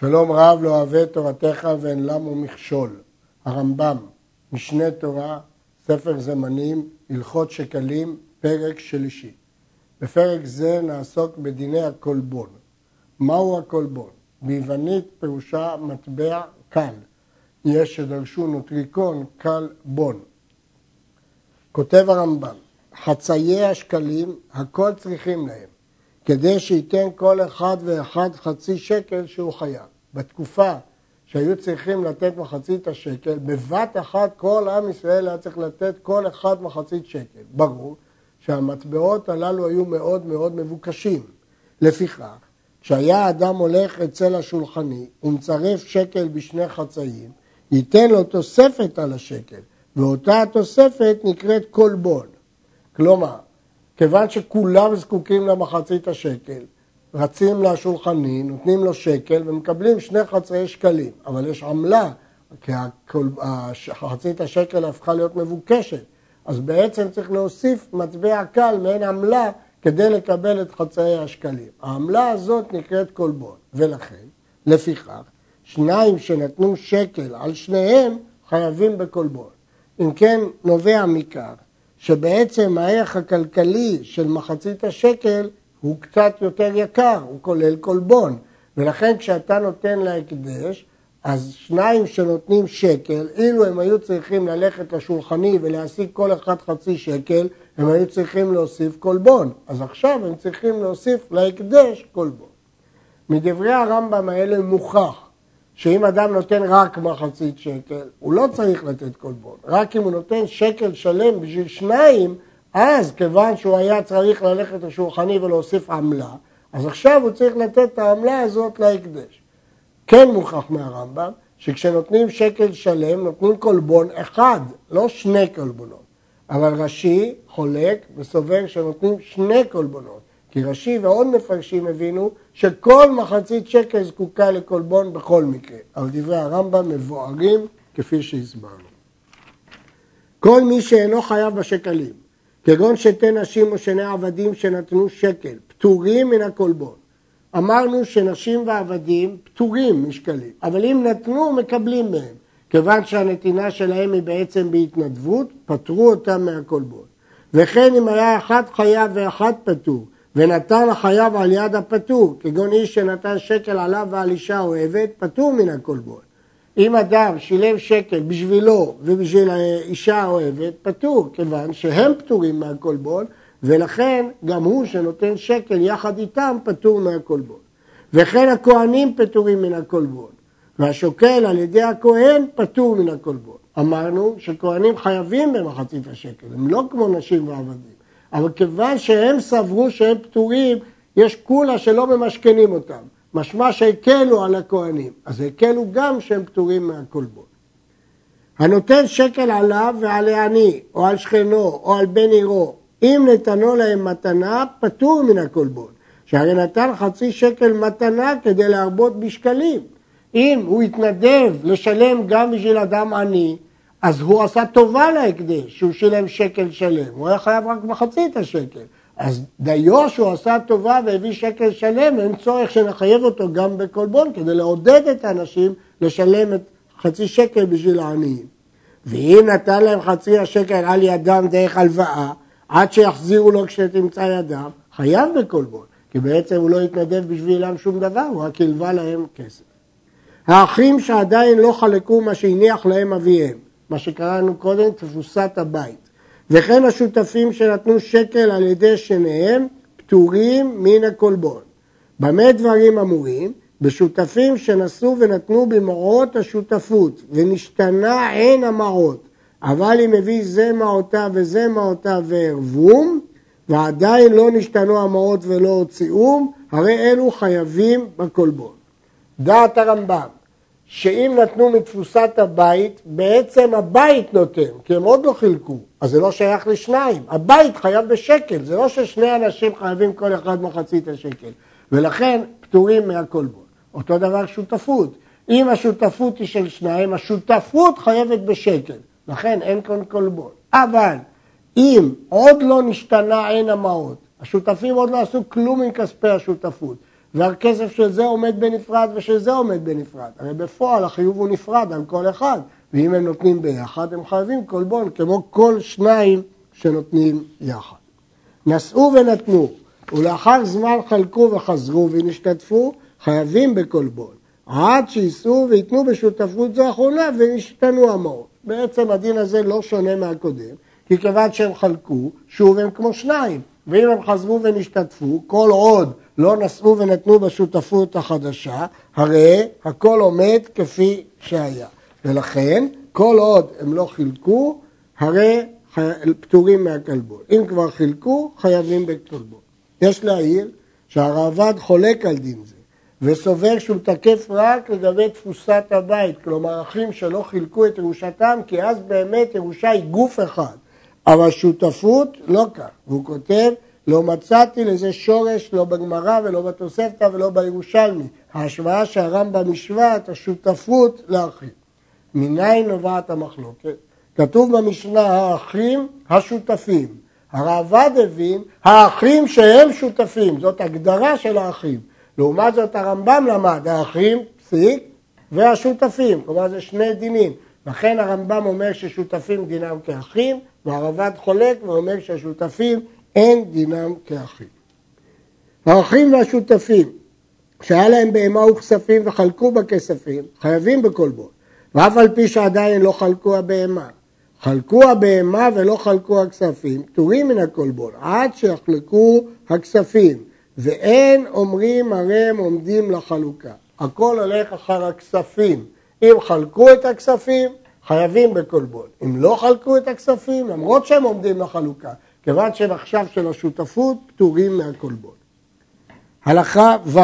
שלום רב לא אוהב תורתך ואין למו מכשול. הרמב"ם, משנה תורה, ספר זמנים, הלכות שקלים, פרק שלישי. בפרק זה נעסוק בדיני הקולבון. מהו הקולבון? ביוונית פירושה מטבע קל. יש שדרשו נוטריקון קל בון. כותב הרמב"ם, חצאי השקלים, הכל צריכים להם. כדי שייתן כל אחד ואחד חצי שקל שהוא חייב. בתקופה שהיו צריכים לתת מחצית השקל, בבת אחת כל עם ישראל היה צריך לתת כל אחד מחצית שקל. ברור שהמטבעות הללו היו מאוד מאוד מבוקשים. לפיכך, כשהיה אדם הולך אצל השולחני ומצרף שקל בשני חצאים, ייתן לו תוספת על השקל, ואותה התוספת נקראת קולבון. כלומר, כיוון שכולם זקוקים למחצית השקל, רצים לשולחני, נותנים לו שקל ומקבלים שני חצאי שקלים, אבל יש עמלה, כי מחצית השקל הפכה להיות מבוקשת, אז בעצם צריך להוסיף מטבע קל מעין עמלה כדי לקבל את חצאי השקלים. העמלה הזאת נקראת קולבון, ולכן, לפיכך, שניים שנתנו שקל על שניהם חייבים בקולבון. אם כן, נובע מכך שבעצם הערך הכלכלי של מחצית השקל הוא קצת יותר יקר, הוא כולל קולבון, ולכן כשאתה נותן להקדש, אז שניים שנותנים שקל, אילו הם היו צריכים ללכת לשולחני ולהשיג כל אחד חצי שקל, הם היו צריכים להוסיף קולבון. אז עכשיו הם צריכים להוסיף להקדש קולבון. מדברי הרמב"ם האלה מוכח שאם אדם נותן רק מחצית שקל, הוא לא צריך לתת קולבון. רק אם הוא נותן שקל שלם בשביל שניים, אז כיוון שהוא היה צריך ללכת לשולחני ולהוסיף עמלה, אז עכשיו הוא צריך לתת את העמלה הזאת להקדש. כן מוכח מהרמב"ם, שכשנותנים שקל שלם נותנים קולבון אחד, לא שני קולבונות. אבל רש"י חולק וסובר שנותנים שני קולבונות. כי רש"י ועוד מפרשים הבינו שכל מחצית שקל זקוקה לקולבון בכל מקרה. אבל דברי הרמב"ם מבוארים כפי שהסברנו. כל מי שאינו חייב בשקלים, כגון שתי נשים או שני עבדים שנתנו שקל, פטורים מן הקולבון. אמרנו שנשים ועבדים פטורים משקלים, אבל אם נתנו, מקבלים מהם. כיוון שהנתינה שלהם היא בעצם בהתנדבות, פטרו אותם מהקולבון. וכן אם היה אחד חייב ואחד פטור, ונתן החייב על יד הפטור, כגון איש שנתן שקל עליו ועל אישה אוהבת, פטור מן הקולבון. אם אדם שילם שקל בשבילו ובשביל אישה אוהבת, פטור, כיוון שהם פטורים מהקולבון, ולכן גם הוא שנותן שקל יחד איתם פטור מהקולבון. וכן הכהנים פטורים מן הקולבון, והשוקל על ידי הכהן פטור מן הקולבון. אמרנו שכהנים חייבים במחצית השקל, הם לא כמו נשים ועבדים. אבל כיוון שהם סברו שהם פטורים, יש כולה שלא ממשכנים אותם. משמע שהקלו על הכהנים, אז הקלו גם שהם פטורים מהקולבון. הנותן שקל עליו ועל העני, או על שכנו, או על בן עירו, אם נתנו להם מתנה, פטור מן הקולבון. שהרי נתן חצי שקל מתנה כדי להרבות בשקלים. אם הוא התנדב לשלם גם בשביל אדם עני, אז הוא עשה טובה להקדש, שהוא שילם שקל שלם, הוא היה חייב רק מחצית השקל. אז דיו שהוא עשה טובה והביא שקל שלם, אין צורך שנחייב אותו גם בקולבון כדי לעודד את האנשים לשלם את חצי שקל בשביל העניים. ואם נתן להם חצי השקל על ידם דרך הלוואה, עד שיחזירו לו כשתמצא ידם, חייב בקולבון, כי בעצם הוא לא התנדב בשבילם שום דבר, הוא רק הלווה להם כסף. האחים שעדיין לא חלקו מה שהניח להם אביהם, מה שקראנו קודם, תפוסת הבית. וכן השותפים שנתנו שקל על ידי שניהם, פטורים מן הקולבון. במה דברים אמורים? בשותפים שנשאו ונתנו במעות השותפות, ונשתנה עין המעות. אבל אם הביא זה מעותיו וזה מעותיו וערבום, ועדיין לא נשתנו המעות ולא הוציאום, הרי אלו חייבים בקולבון. דעת הרמב"ם שאם נתנו מתפוסת הבית, בעצם הבית נותן, כי הם עוד לא חילקו, אז זה לא שייך לשניים. הבית חייב בשקל, זה לא ששני אנשים חייבים כל אחד מחצית השקל, ולכן פטורים מהקולבון. אותו דבר שותפות. אם השותפות היא של שניים, השותפות חייבת בשקל, לכן אין כאן קולבון. אבל אם עוד לא נשתנה עין המעות, השותפים עוד לא עשו כלום עם כספי השותפות, והכסף של זה עומד בנפרד ושל זה עומד בנפרד. הרי בפועל החיוב הוא נפרד על כל אחד, ואם הם נותנים ביחד הם חייבים קולבון כמו כל שניים שנותנים יחד. נשאו ונתנו, ולאחר זמן חלקו וחזרו ונשתתפו, חייבים בקולבון. עד שיישאו וייתנו בשותפות זו האחרונה וישתנו המעות. בעצם הדין הזה לא שונה מהקודם, כי כיוון שהם חלקו, שוב הם כמו שניים. ואם הם חזרו ונשתתפו, כל עוד לא נשאו ונתנו בשותפות החדשה, הרי הכל עומד כפי שהיה. ולכן, כל עוד הם לא חילקו, הרי פטורים מהכלבון. אם כבר חילקו, חייבים בכלבון. יש להעיר שהרעב"ד חולק על דין זה, וסובר שהוא תקף רק לגבי תפוסת הבית, כלומר אחים שלא חילקו את ירושתם, כי אז באמת ירושה היא גוף אחד, אבל שותפות לא כך, והוא כותב לא מצאתי לזה שורש לא בגמרא ולא בתוספתא ולא בירושלמי. ההשוואה שהרמב"ם השווה את השותפות לאחים. מניין נובעת המחלוקת? כתוב במשנה האחים השותפים. הרעב"ד הבין האחים שהם שותפים, זאת הגדרה של האחים. לעומת זאת הרמב"ם למד האחים, פסיק, והשותפים, כלומר זה שני דינים. לכן הרמב"ם אומר ששותפים דינם כאחים, והרב"ד חולק ואומר שהשותפים אין דינם כאחים. האחים והשותפים שהיה להם בהמה וכספים וחלקו בכספים, חייבים בכל בו, ואף על פי שעדיין לא חלקו הבהמה. חלקו הבהמה ולא חלקו הכספים, פטורים מן הקולבון, עד שיחלקו הכספים, ואין אומרים הרי הם עומדים לחלוקה. הכל הולך אחר הכספים. אם חלקו את הכספים, חייבים בקולבון. אם לא חלקו את הכספים, למרות שהם עומדים לחלוקה, כיוון שהם עכשיו של השותפות, פטורים מהקולבון. הלכה ו'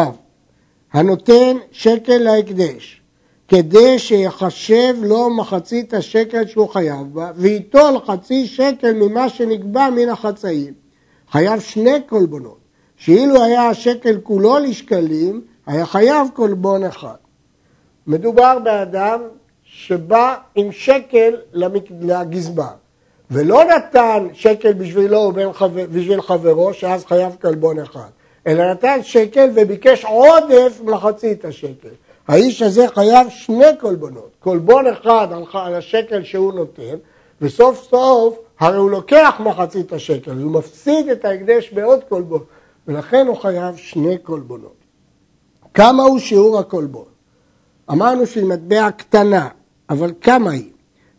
הנותן שקל להקדש כדי שיחשב לו מחצית השקל שהוא חייב בה וייטול חצי שקל ממה שנקבע מן החצאים. חייב שני קולבונות, שאילו היה השקל כולו לשקלים, היה חייב קולבון אחד. מדובר באדם שבא עם שקל לגזבר. ולא נתן שקל בשבילו ובשביל חברו, שאז חייב כלבון אחד, אלא נתן שקל וביקש עודף מחצית השקל. האיש הזה חייב שני כלבונות, כלבון אחד על השקל שהוא נותן, וסוף סוף הרי הוא לוקח מחצית השקל, הוא מפסיד את ההקדש בעוד כלבון, ולכן הוא חייב שני כלבונות. כמה הוא שיעור הכלבון? אמרנו שהיא מטבע קטנה, אבל כמה היא?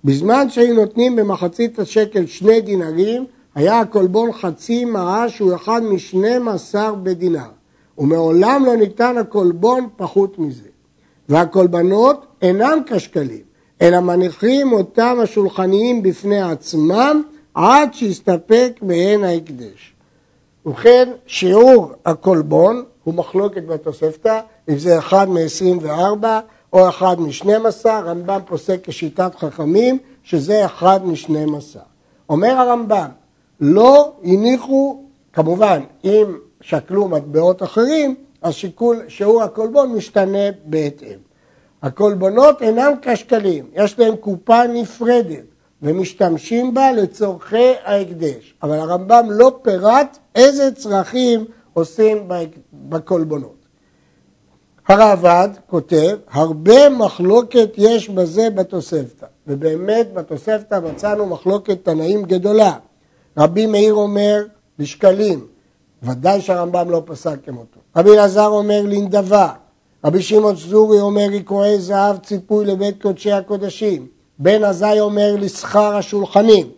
בזמן שהיו נותנים במחצית השקל שני דינרים, היה הקולבון חצי מעה שהוא אחד משנים עשר בדינר, ומעולם לא ניתן הקולבון פחות מזה. והקולבנות אינם כשקלים, אלא מניחים אותם השולחניים בפני עצמם עד שיסתפק מהן ההקדש. ובכן, שיעור הקולבון הוא מחלוקת בתוספתא, אם זה אחד מ-24 או אחד משנים עשר, רמב"ם פוסק כשיטת חכמים שזה אחד משנים עשר. אומר הרמב"ם, לא הניחו, כמובן, אם שקלו מטבעות אחרים, אז שיקול, שיעור הקולבון משתנה בהתאם. הקולבונות אינם כשקלים, יש להם קופה נפרדת ומשתמשים בה לצורכי ההקדש, אבל הרמב"ם לא פירט איזה צרכים עושים בקולבונות. הרעב"ד כותב, הרבה מחלוקת יש בזה בתוספתא, ובאמת בתוספתא מצאנו מחלוקת תנאים גדולה. רבי מאיר אומר לשקלים, ודאי שהרמב"ם לא פסק כמותו. רבי אלעזר אומר לנדבה, רבי שמעון שזורי אומר ריקועי זהב ציפוי לבית קודשי הקודשים, בן עזאי אומר לשכר השולחנים.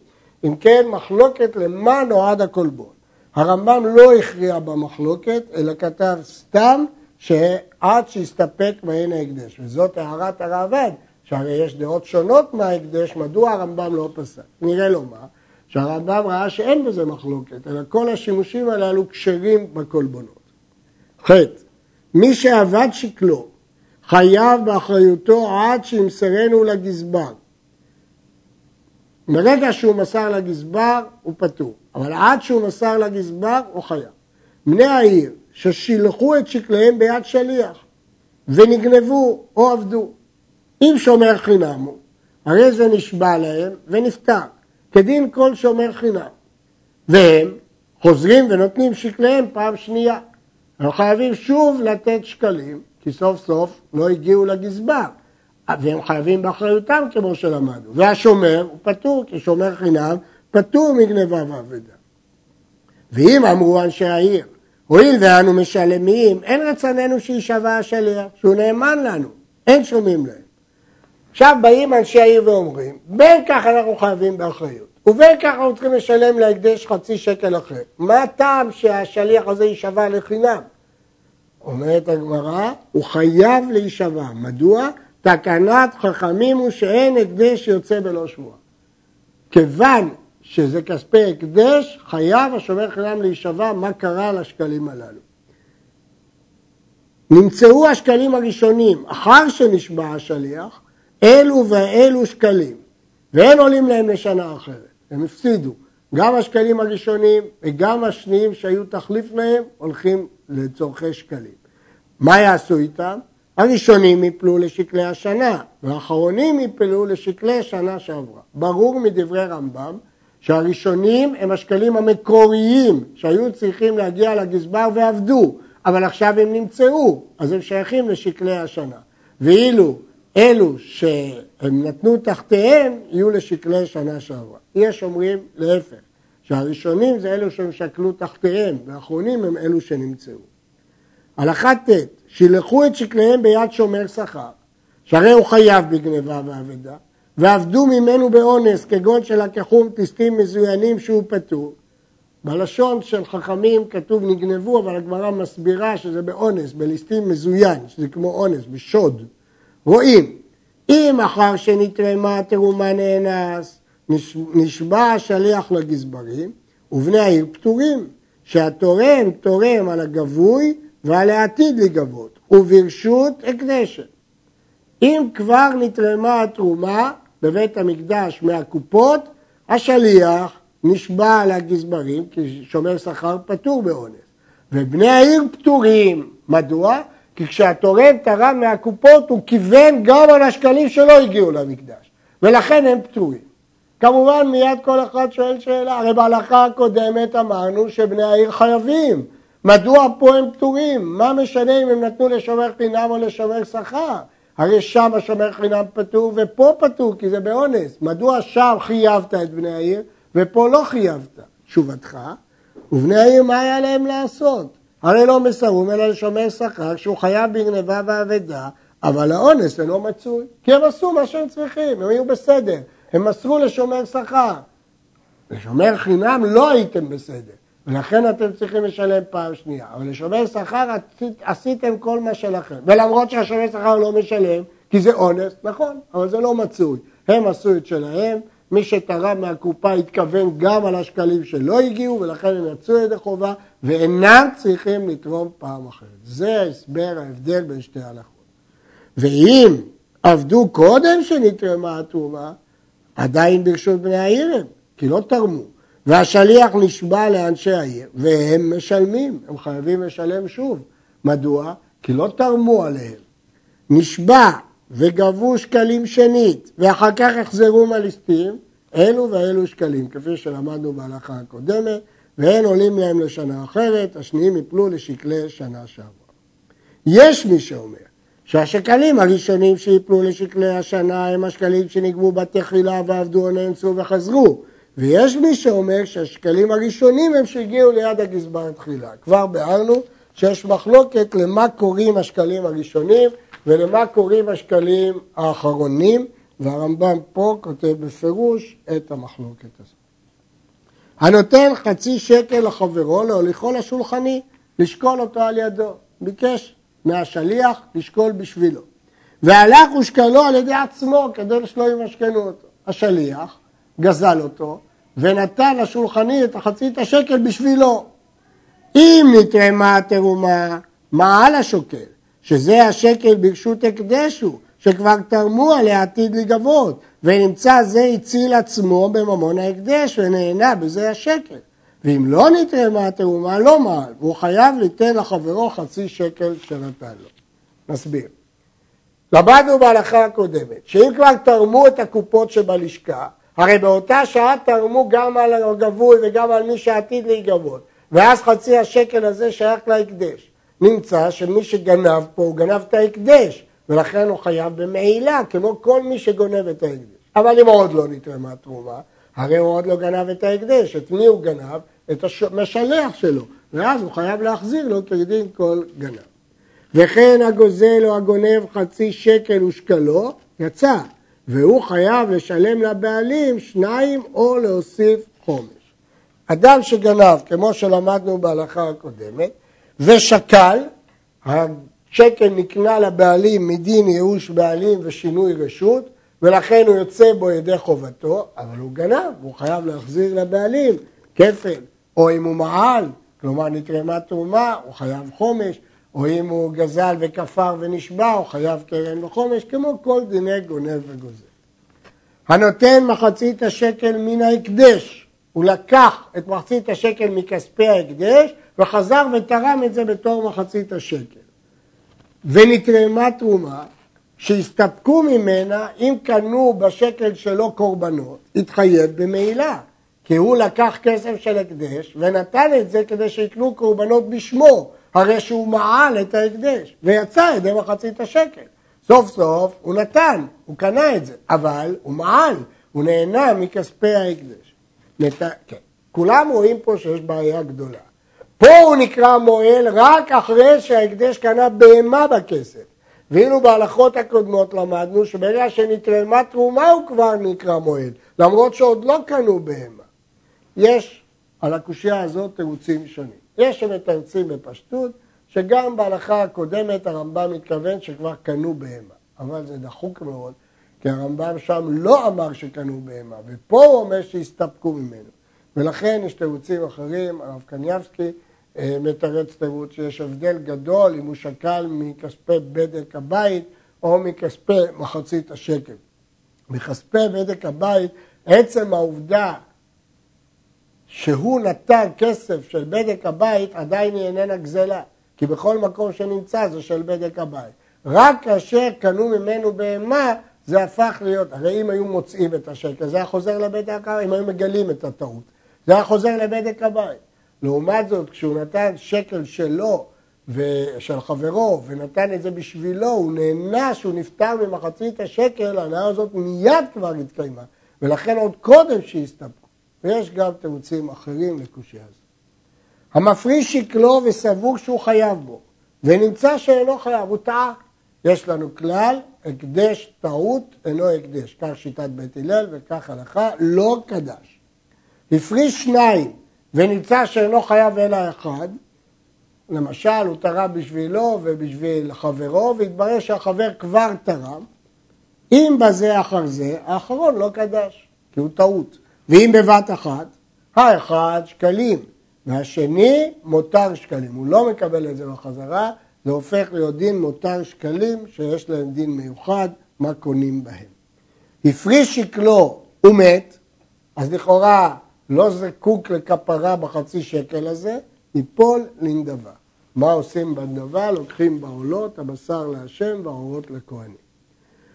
אם כן, מחלוקת למה נועד הקולבון. הרמב"ם לא הכריע במחלוקת, אלא כתב סתם שעד שיסתפק מעין ההקדש, וזאת הערת הראב"ד, שהרי יש דעות שונות מההקדש, מדוע הרמב"ם לא פסק. נראה לו מה, שהרמב"ם ראה שאין בזה מחלוקת, אלא כל השימושים הללו כשרים בקולבונות. ח. מי שעבד שקלו חייב באחריותו עד שימסרנו לגזבר. ברגע שהוא מסר לגזבר הוא פטור, אבל עד שהוא מסר לגזבר הוא חייב. בני העיר ששילחו את שקליהם ביד שליח ונגנבו או עבדו. אם שומר חינם הוא, הרי זה נשבע להם ונפטר, כדין כל שומר חינם. והם חוזרים ונותנים שקליהם פעם שנייה. הם חייבים שוב לתת שקלים, כי סוף סוף לא הגיעו לגזבר. והם חייבים באחריותם כמו שלמדנו. והשומר הוא פטור, כי שומר חינם פטור מגניבה ואבדה. ואם אמרו אנשי העיר, הואיל ואנו משלמים, אין רצוננו שיישבע השליח, שהוא נאמן לנו, אין שומעים להם. עכשיו באים אנשי העיר ואומרים, בין כך אנחנו חייבים באחריות, ובין כך אנחנו צריכים לשלם להקדש חצי שקל אחר. מה הטעם שהשליח הזה יישבע לחינם? אומרת הגמרא, הוא חייב להישבע. מדוע? תקנת חכמים הוא שאין הקדש יוצא בלא שבועה. כיוון שזה כספי הקדש, חייב השומר חינם להישבע מה קרה לשקלים הללו. נמצאו השקלים הראשונים אחר שנשבע השליח, אלו ואלו שקלים, ואין עולים להם לשנה אחרת, הם הפסידו. גם השקלים הראשונים וגם השניים שהיו תחליף להם הולכים לצורכי שקלים. מה יעשו איתם? הראשונים יפלו לשקלי השנה, והאחרונים יפלו לשקלי שנה שעברה. ברור מדברי רמב"ם שהראשונים הם השקלים המקוריים שהיו צריכים להגיע לגזבר ועבדו, אבל עכשיו הם נמצאו, אז הם שייכים לשקלי השנה. ואילו אלו שהם נתנו תחתיהם יהיו לשקלי שנה שעברה. יש אומרים להפך, שהראשונים זה אלו שהם שקלו תחתיהם, והאחרונים הם אלו שנמצאו. הלכה ט' שילחו את שקליהם ביד שומר שכר, שהרי הוא חייב בגניבה ואבדה, ועבדו ממנו באונס, כגון שלקחו ליסטים מזוינים שהוא פטור. בלשון של חכמים כתוב נגנבו, אבל הגמרא מסבירה שזה באונס, בליסטים מזוין, שזה כמו אונס, בשוד. רואים, אם אחר שנתרמה התרומה נאנס, נשבע השליח לגזברים, ובני העיר פטורים, שהתורם תורם על הגבוי ועל העתיד לגבות, וברשות הקדשת. אם כבר נתרמה התרומה בבית המקדש מהקופות, השליח נשבע על הגזברים, כי שומר שכר פטור באונס. ובני העיר פטורים. מדוע? כי כשהתורם תרם מהקופות הוא כיוון גם על השקלים שלא הגיעו למקדש, ולכן הם פטורים. כמובן מיד כל אחד שואל שאלה, הרי בהלכה הקודמת אמרנו שבני העיר חייבים, מדוע פה הם פטורים? מה משנה אם הם נתנו לשומר חינם או לשומר שכר? הרי שם השומר חינם פטור ופה פטור כי זה באונס. מדוע שם חייבת את בני העיר ופה לא חייבת? תשובתך, ובני העיר מה היה להם לעשות? הרי לא מסרו אלא לשומר שכר שהוא חייב בגנבה ואבדה, אבל האונס אינו מצוי, כי הם עשו מה שהם צריכים, הם היו בסדר, הם מסרו לשומר שכר. לשומר חינם לא הייתם בסדר, ולכן אתם צריכים לשלם פעם שנייה. אבל לשומר שכר עשיתם כל מה שלכם. ולמרות שהשומר שכר לא משלם, כי זה אונס, נכון, אבל זה לא מצוי. הם עשו את שלהם, מי שתרם מהקופה התכוון גם על השקלים שלא הגיעו, ולכן הם יצאו ידי חובה, ואינם צריכים לתרום פעם אחרת. זה הסבר ההבדל בין שתי הלכות. ואם עבדו קודם שנתרמה התרומה, עדיין ברשות בני העיר הם, כי לא תרמו. והשליח נשבע לאנשי העיר, והם משלמים, הם חייבים לשלם שוב. מדוע? כי לא תרמו עליהם. נשבע וגבו שקלים שנית, ואחר כך החזרו מהליסטים, אלו ואלו שקלים, כפי שלמדנו בהלכה הקודמת, ואין עולים להם לשנה אחרת, השניים יפלו לשקלי שנה שעברה. יש מי שאומר שהשקלים הראשונים שיפלו לשקלי השנה הם השקלים שנגבו בתחילה ועבדו או נאנסו וחזרו, ויש מי שאומר שהשקלים הראשונים הם שהגיעו ליד הגזבר תחילה. כבר ביארנו שיש מחלוקת למה קוראים השקלים הראשונים ולמה קוראים השקלים האחרונים, והרמב"ם פה כותב בפירוש את המחלוקת הזאת. הנותן חצי שקל לחברו להוליכו לשולחני, לשקול אותו על ידו. ביקש מהשליח לשקול בשבילו. והלך ושקלו על ידי עצמו כדי שלא ימשכנו אותו. השליח גזל אותו ונתן לשולחני את החצית השקל בשבילו. אם נתרמה התרומה, מעל השוקל, שזה השקל ברשות הקדשו, שכבר תרמו עליה עתיד לגבות, ונמצא זה הציל עצמו בממון ההקדש ונהנה בזה השקל. ואם לא נתרמה התרומה, לא מעל, והוא חייב ליתן לחברו חצי שקל שנתן לו. נסביר. למדנו בהלכה הקודמת, שאם כבר תרמו את הקופות שבלשכה, הרי באותה שעה תרמו גם על הגבוי וגם על מי שעתיד להיגבות, ואז חצי השקל הזה שייך להקדש. נמצא שמי שגנב פה הוא גנב את ההקדש, ולכן הוא חייב במעילה, כמו כל מי שגונב את ההקדש. אבל אם עוד לא נתרמה תרומה, הרי הוא עוד לא גנב את ההקדש. את מי הוא גנב? את המשלח שלו, ואז הוא חייב להחזיר לו כדין כל גנב. וכן הגוזל או הגונב חצי שקל ושקלו, יצא, והוא חייב לשלם לבעלים שניים או להוסיף חומש. אדם שגנב, כמו שלמדנו בהלכה הקודמת, ושקל, השקל נקנה לבעלים מדין ייאוש בעלים ושינוי רשות, ולכן הוא יוצא בו ידי חובתו, אבל הוא גנב, הוא חייב להחזיר לבעלים כפל, או אם הוא מעל, כלומר נתרמה תרומה, הוא חייב חומש, או אם הוא גזל וכפר ונשבע, הוא חייב קרן וחומש, כמו כל דיני גונב וגוזל. הנותן מחצית השקל מן ההקדש, הוא לקח את מחצית השקל מכספי ההקדש וחזר ותרם את זה בתור מחצית השקל. ונתרמה תרומה, שהסתפקו ממנה אם קנו בשקל שלו קורבנות, התחייב במעילה. כי הוא לקח כסף של הקדש ונתן את זה כדי שיקנו קורבנות בשמו, הרי שהוא מעל את ההקדש, ויצא ידי מחצית השקל. סוף סוף הוא נתן, הוא קנה את זה, אבל הוא מעל, הוא נהנה מכספי ההקדש. נת... כן. כולם רואים פה שיש בעיה גדולה. פה הוא נקרא מועל רק אחרי שההקדש קנה בהמה בכסף. ואילו בהלכות הקודמות למדנו שברגע שנתרמה תרומה הוא כבר נקרא מועל, למרות שעוד לא קנו בהמה. יש על הקושייה הזאת תירוצים שונים. יש שמתרצים בפשטות שגם בהלכה הקודמת הרמב"ם מתכוון שכבר קנו בהמה, אבל זה דחוק מאוד, כי הרמב"ם שם לא אמר שקנו בהמה, ופה הוא אומר שהסתפקו ממנו. ולכן יש תירוצים אחרים, הרב קניאבסקי אה, מתרץ תירוץ שיש הבדל גדול אם הוא שקל מכספי בדק הבית או מכספי מחצית השקל. מכספי בדק הבית, עצם העובדה שהוא נתן כסף של בדק הבית עדיין היא איננה גזלה, כי בכל מקום שנמצא זה של בדק הבית. רק כאשר קנו ממנו בהמה זה הפך להיות, הרי אם היו מוצאים את השקל, זה היה חוזר לבדק הבית, אם היו מגלים את הטעות, זה היה חוזר לבדק הבית. לעומת זאת, כשהוא נתן שקל שלו ושל חברו ונתן את זה בשבילו, הוא נהנה שהוא נפטר ממחצית השקל, ההנאה הזאת מיד כבר התקיימה, ולכן עוד קודם שהסתפקו. ויש גם תירוצים אחרים לקושייה הזאת. המפריש שקלו וסבור שהוא חייב בו, ונמצא שאינו חייב, הוא טעה. יש לנו כלל, הקדש טעות אינו הקדש, כך שיטת בית הלל וכך הלכה, לא קדש. הפריש שניים ונמצא שאינו חייב אלא אחד, למשל הוא תרם בשבילו ובשביל חברו והתברר שהחבר כבר תרם, אם בזה אחר זה, האחרון לא קדש, כי הוא טעות. ואם בבת אחת, האחד שקלים, והשני מותר שקלים. הוא לא מקבל את זה בחזרה, זה הופך להיות דין מותר שקלים, שיש להם דין מיוחד, מה קונים בהם. הפריש שקלו ומת, אז לכאורה לא זקוק לכפרה בחצי שקל הזה, ייפול לנדבה. מה עושים בנדבה? לוקחים בעולות, הבשר להשם והאורות לכהנים.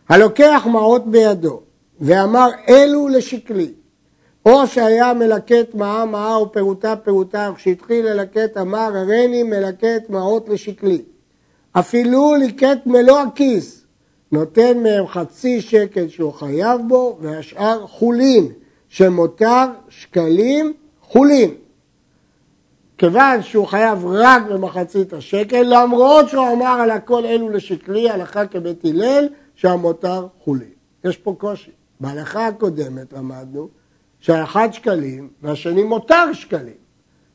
הלוקח מעות בידו ואמר אלו לשקלי, או שהיה מלקט מעה מעה ופירוטה פירוטה, וכשהתחיל ללקט אמר הריני מלקט מעות לשקלי. אפילו ליקט מלוא הכיס, נותן מהם חצי שקל שהוא חייב בו, והשאר חולין, שמותר שקלים חולין. כיוון שהוא חייב רק במחצית השקל, למרות שהוא אמר על הכל אלו לשקלי, הלכה כבית הלל, שהמותר חולין. יש פה קושי. בהלכה הקודמת למדנו שהאחד שקלים והשני מותר שקלים.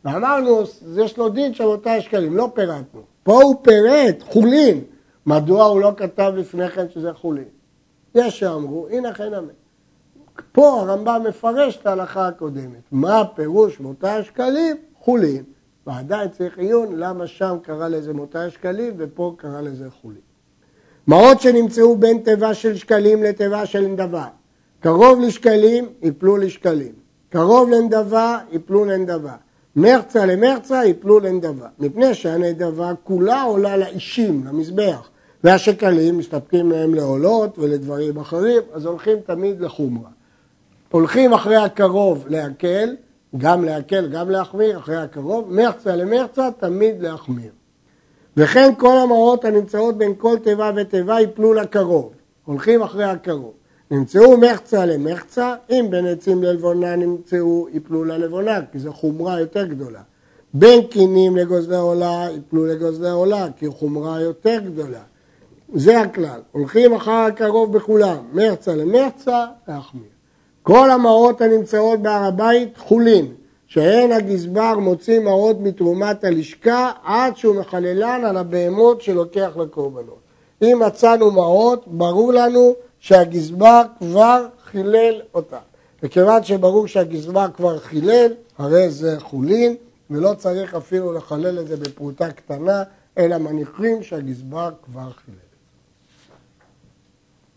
ואמרנו, יש לו דין של מותר שקלים, לא פירטנו. פה הוא פירט חולין. מדוע הוא לא כתב לפני כן שזה חולין? יש שאמרו, הנה כן אמן. פה הרמב"ם מפרש את ההלכה הקודמת. מה פירוש מותר שקלים? חולין. ועדיין צריך עיון למה שם קרא לזה מותר שקלים ופה קרא לזה חולין. מעות שנמצאו בין תיבה של שקלים לתיבה של נדבה. קרוב לשקלים, יפלו לשקלים. קרוב לנדבה, יפלו לנדבה. מרצה למרצה, יפלו לנדבה. מפני שהנדבה כולה עולה לאישים, למזבח. והשקלים מסתפקים מהם לעולות ולדברים אחרים, אז הולכים תמיד לחומרה. הולכים אחרי הקרוב להקל, גם להקל, גם להחמיר, אחרי הקרוב, מרצה למרצה, תמיד להחמיר. וכן כל המעות הנמצאות בין כל תיבה ותיבה יפלו לקרוב, הולכים אחרי הקרוב. נמצאו מחצה למחצה, אם בין עצים ללבונה נמצאו, יפלו ללבונה, כי זו חומרה יותר גדולה. בין קינים לגוזלי עולה, יפלו לגוזלי עולה, כי חומרה יותר גדולה. זה הכלל. הולכים אחר הקרוב בכולם, מרצה למרצה, להחמיר. כל המעות הנמצאות בהר הבית חולין, שהן הגזבר מוציא מעות מתרומת הלשכה עד שהוא מחללן על הבהמות שלוקח לקורבנות. אם מצאנו מעות, ברור לנו שהגזבר כבר חילל אותה. וכיוון שברור שהגזבר כבר חילל, הרי זה חולין, ולא צריך אפילו לחלל את זה בפרוטה קטנה, אלא מניחים שהגזבר כבר חילל.